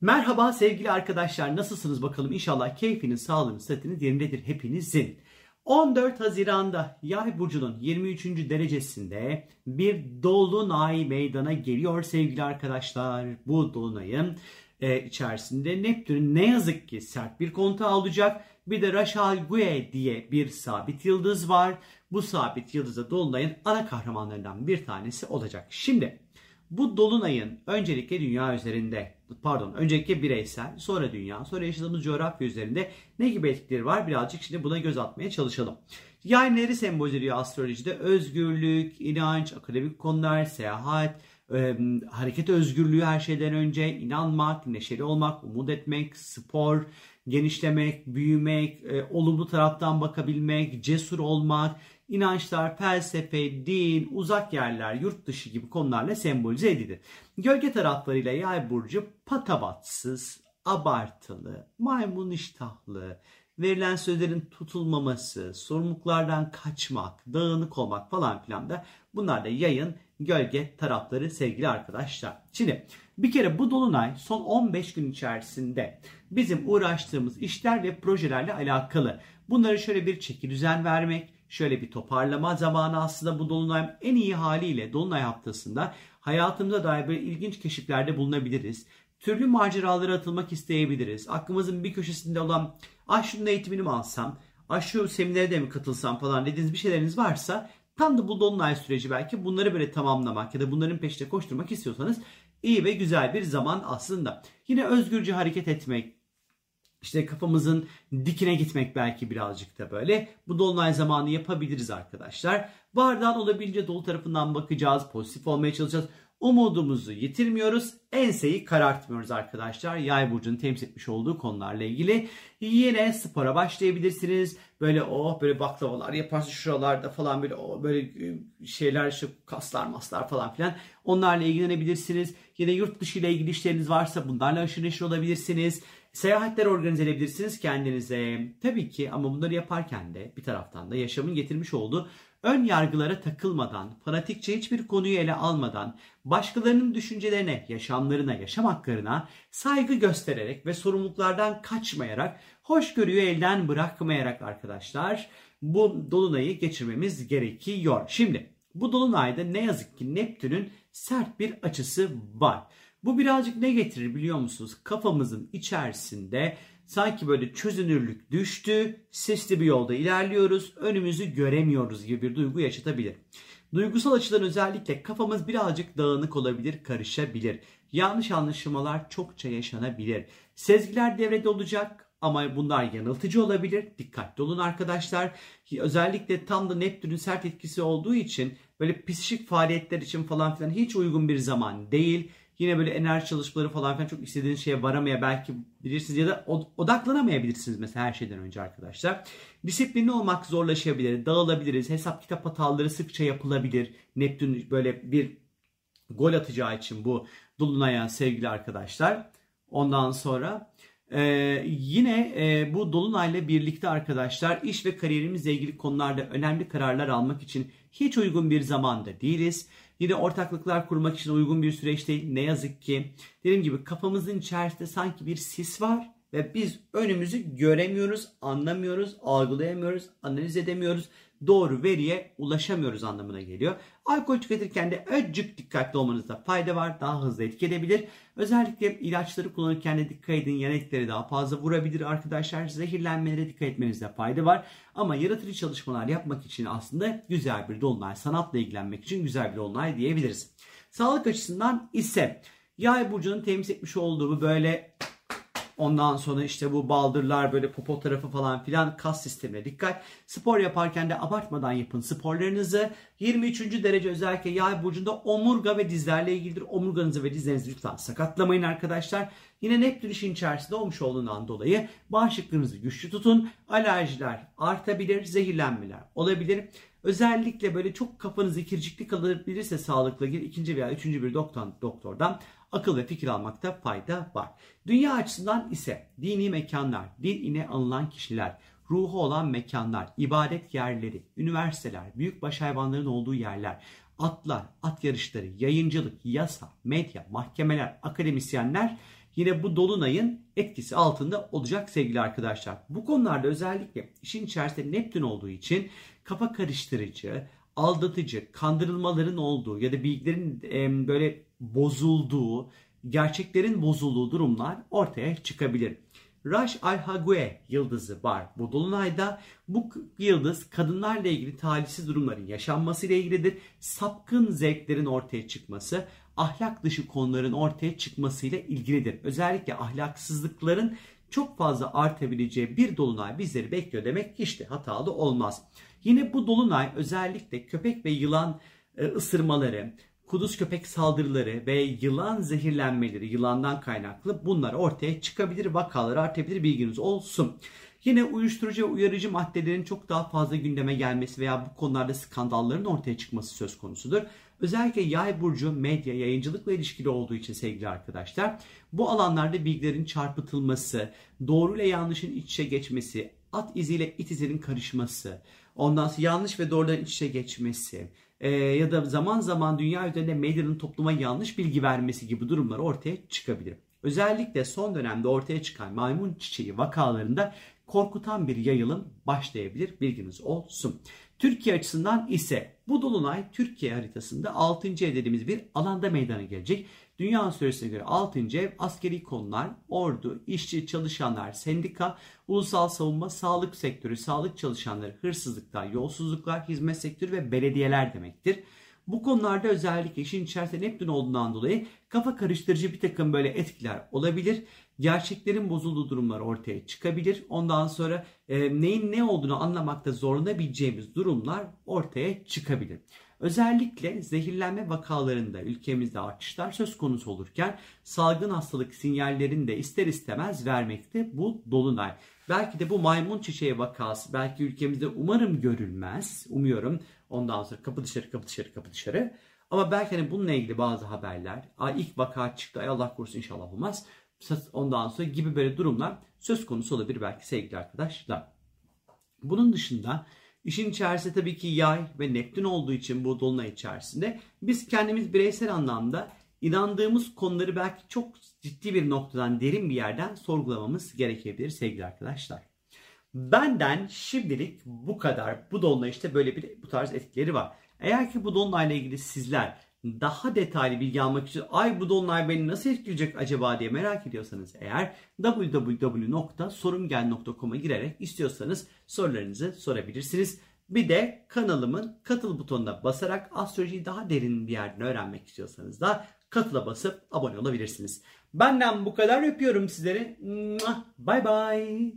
Merhaba sevgili arkadaşlar nasılsınız bakalım inşallah keyfiniz, sağlığınız, sıhhatiniz yerindedir hepinizin. 14 Haziran'da Yay burcunun 23. derecesinde bir dolunay meydana geliyor sevgili arkadaşlar. Bu dolunayın e, içerisinde Neptün ne yazık ki sert bir kontağı olacak. Bir de Rachel Gue diye bir sabit yıldız var. Bu sabit yıldız dolunayın ana kahramanlarından bir tanesi olacak. Şimdi bu dolunayın öncelikle dünya üzerinde, pardon öncelikle bireysel, sonra dünya, sonra yaşadığımız coğrafya üzerinde ne gibi etkileri var birazcık şimdi buna göz atmaya çalışalım. Yay neleri sembolize ediyor astrolojide? Özgürlük, inanç, akademik konular, seyahat, hareket özgürlüğü her şeyden önce, inanmak, neşeli olmak, umut etmek, spor, genişlemek, büyümek, olumlu taraftan bakabilmek, cesur olmak, inançlar, felsefe, din, uzak yerler, yurt dışı gibi konularla sembolize edilir. Gölge taraflarıyla yay burcu patavatsız, abartılı, maymun iştahlı, verilen sözlerin tutulmaması, sorumluluklardan kaçmak, dağınık olmak falan filan da bunlar da yayın gölge tarafları sevgili arkadaşlar. Şimdi bir kere bu dolunay son 15 gün içerisinde bizim uğraştığımız işler ve projelerle alakalı. Bunları şöyle bir çeki düzen vermek, şöyle bir toparlama zamanı aslında bu dolunay en iyi haliyle dolunay haftasında hayatımıza dair böyle ilginç keşiflerde bulunabiliriz. Türlü maceralara atılmak isteyebiliriz. Aklımızın bir köşesinde olan ah şunun eğitimini mi alsam, ah şu seminere de mi katılsam falan dediğiniz bir şeyleriniz varsa tam da bu dolunay süreci belki bunları böyle tamamlamak ya da bunların peşinde koşturmak istiyorsanız iyi ve güzel bir zaman aslında. Yine özgürce hareket etmek, işte kafamızın dikine gitmek belki birazcık da böyle. Bu dolunay zamanı yapabiliriz arkadaşlar. Bardağın olabildiğince dolu tarafından bakacağız. Pozitif olmaya çalışacağız. Umudumuzu yitirmiyoruz. Enseyi karartmıyoruz arkadaşlar. Yay burcunun temsil etmiş olduğu konularla ilgili. Yine spora başlayabilirsiniz. Böyle oh böyle baklavalar yaparsın şuralarda falan böyle oh, böyle şeyler şu kaslar maslar falan filan. Onlarla ilgilenebilirsiniz. Yine yurt dışı ile ilgili işleriniz varsa bunlarla aşırı neşir olabilirsiniz. Seyahatler organize edebilirsiniz kendinize. Tabii ki ama bunları yaparken de bir taraftan da yaşamın getirmiş olduğu ön yargılara takılmadan, fanatikçe hiçbir konuyu ele almadan, başkalarının düşüncelerine, yaşamlarına, yaşam haklarına saygı göstererek ve sorumluluklardan kaçmayarak, hoşgörüyü elden bırakmayarak arkadaşlar bu dolunayı geçirmemiz gerekiyor. Şimdi bu dolunayda ne yazık ki Neptün'ün sert bir açısı var. Bu birazcık ne getirir biliyor musunuz? Kafamızın içerisinde sanki böyle çözünürlük düştü, sesli bir yolda ilerliyoruz, önümüzü göremiyoruz gibi bir duygu yaşatabilir. Duygusal açıdan özellikle kafamız birazcık dağınık olabilir, karışabilir. Yanlış anlaşılmalar çokça yaşanabilir. Sezgiler devrede olacak ama bunlar yanıltıcı olabilir. Dikkatli olun arkadaşlar. Özellikle tam da Neptün'ün sert etkisi olduğu için böyle psikik faaliyetler için falan filan hiç uygun bir zaman değil. Yine böyle enerji çalışmaları falan filan çok istediğiniz şeye varamaya belki bilirsiniz ya da odaklanamayabilirsiniz mesela her şeyden önce arkadaşlar. Disiplinli olmak zorlaşabilir, dağılabiliriz. Hesap kitap hataları sıkça yapılabilir. Neptün böyle bir gol atacağı için bu Dolunay'a sevgili arkadaşlar. Ondan sonra ee, yine e, bu Dolunay'la birlikte arkadaşlar iş ve kariyerimizle ilgili konularda önemli kararlar almak için hiç uygun bir zamanda değiliz. Yine ortaklıklar kurmak için uygun bir süreç değil. Ne yazık ki dediğim gibi kafamızın içerisinde sanki bir sis var ve biz önümüzü göremiyoruz, anlamıyoruz, algılayamıyoruz, analiz edemiyoruz. Doğru veriye ulaşamıyoruz anlamına geliyor. Alkol tüketirken de azıcık dikkatli olmanızda fayda var. Daha hızlı etki edebilir. Özellikle ilaçları kullanırken de dikkat edin. Yan etkileri daha fazla vurabilir arkadaşlar. Zehirlenmelere dikkat etmenizde fayda var. Ama yaratıcı çalışmalar yapmak için aslında güzel bir dolunay. Sanatla ilgilenmek için güzel bir dolunay diyebiliriz. Sağlık açısından ise Yay burcunun temsil etmiş olduğu böyle Ondan sonra işte bu baldırlar böyle popo tarafı falan filan kas sistemine dikkat. Spor yaparken de abartmadan yapın sporlarınızı. 23. derece özellikle yay burcunda omurga ve dizlerle ilgilidir. Omurganızı ve dizlerinizi lütfen sakatlamayın arkadaşlar. Yine Neptün işin içerisinde olmuş olduğundan dolayı bağışıklığınızı güçlü tutun. Alerjiler artabilir, zehirlenmeler olabilir. Özellikle böyle çok kafanız ikircikli kalabilirse sağlıkla ilgili ikinci veya üçüncü bir doktor, doktordan akıl ve fikir almakta fayda var. Dünya açısından ise dini mekanlar, din ine alınan kişiler, ruhu olan mekanlar, ibadet yerleri, üniversiteler, büyükbaş hayvanların olduğu yerler, atlar, at yarışları, yayıncılık, yasa, medya, mahkemeler, akademisyenler yine bu dolunayın etkisi altında olacak sevgili arkadaşlar. Bu konularda özellikle işin içerisinde Neptün olduğu için kafa karıştırıcı, aldatıcı, kandırılmaların olduğu ya da bilgilerin e, böyle bozulduğu, gerçeklerin bozulduğu durumlar ortaya çıkabilir. Raş Al-Hague yıldızı var bu dolunayda. Bu yıldız kadınlarla ilgili talihsiz durumların yaşanması ile ilgilidir. Sapkın zevklerin ortaya çıkması, ahlak dışı konuların ortaya çıkmasıyla ilgilidir. Özellikle ahlaksızlıkların çok fazla artabileceği bir dolunay bizleri bekliyor demek işte hatalı olmaz. Yine bu dolunay özellikle köpek ve yılan e, ısırmaları, kuduz köpek saldırıları ve yılan zehirlenmeleri yılandan kaynaklı bunlar ortaya çıkabilir, vakalar artabilir bilginiz olsun. Yine uyuşturucu uyarıcı maddelerin çok daha fazla gündeme gelmesi veya bu konularda skandalların ortaya çıkması söz konusudur. Özellikle yay burcu medya, yayıncılıkla ilişkili olduğu için sevgili arkadaşlar bu alanlarda bilgilerin çarpıtılması, doğru ile yanlışın iç içe geçmesi, at iziyle it izinin karışması, ondan sonra yanlış ve doğruların iç içe geçmesi, e, ya da zaman zaman dünya üzerinde medyanın topluma yanlış bilgi vermesi gibi durumlar ortaya çıkabilir. Özellikle son dönemde ortaya çıkan maymun çiçeği vakalarında korkutan bir yayılım başlayabilir bilginiz olsun. Türkiye açısından ise bu dolunay Türkiye haritasında 6. ev dediğimiz bir alanda meydana gelecek. Dünya süresine göre 6. ev askeri konular, ordu, işçi, çalışanlar, sendika, ulusal savunma, sağlık sektörü, sağlık çalışanları, hırsızlıklar, yolsuzluklar, hizmet sektörü ve belediyeler demektir. Bu konularda özellikle işin içerisinde Neptün olduğundan dolayı kafa karıştırıcı bir takım böyle etkiler olabilir. Gerçeklerin bozulduğu durumlar ortaya çıkabilir. Ondan sonra e, neyin ne olduğunu anlamakta zorlanabileceğimiz durumlar ortaya çıkabilir. Özellikle zehirlenme vakalarında ülkemizde artışlar söz konusu olurken salgın hastalık sinyallerini de ister istemez vermekte bu dolunay. Belki de bu maymun çiçeği vakası belki ülkemizde umarım görülmez. Umuyorum ondan sonra kapı dışarı kapı dışarı kapı dışarı. Ama belki hani bununla ilgili bazı haberler. Ay ilk vaka çıktı. Ay Allah korusun inşallah olmaz. Ondan sonra gibi böyle durumlar söz konusu olabilir belki sevgili arkadaşlar. Bunun dışında İşin içerisinde tabii ki yay ve Neptün olduğu için bu dolunay içerisinde biz kendimiz bireysel anlamda inandığımız konuları belki çok ciddi bir noktadan derin bir yerden sorgulamamız gerekebilir sevgili arkadaşlar. Benden şimdilik bu kadar. Bu dolunay böyle bir bu tarz etkileri var. Eğer ki bu dolunayla ilgili sizler daha detaylı bilgi almak için ay bu dolunay beni nasıl etkileyecek acaba diye merak ediyorsanız eğer www.sorumgel.com'a girerek istiyorsanız sorularınızı sorabilirsiniz. Bir de kanalımın katıl butonuna basarak astrolojiyi daha derin bir yerden öğrenmek istiyorsanız da katıla basıp abone olabilirsiniz. Benden bu kadar öpüyorum sizleri. Bye bye.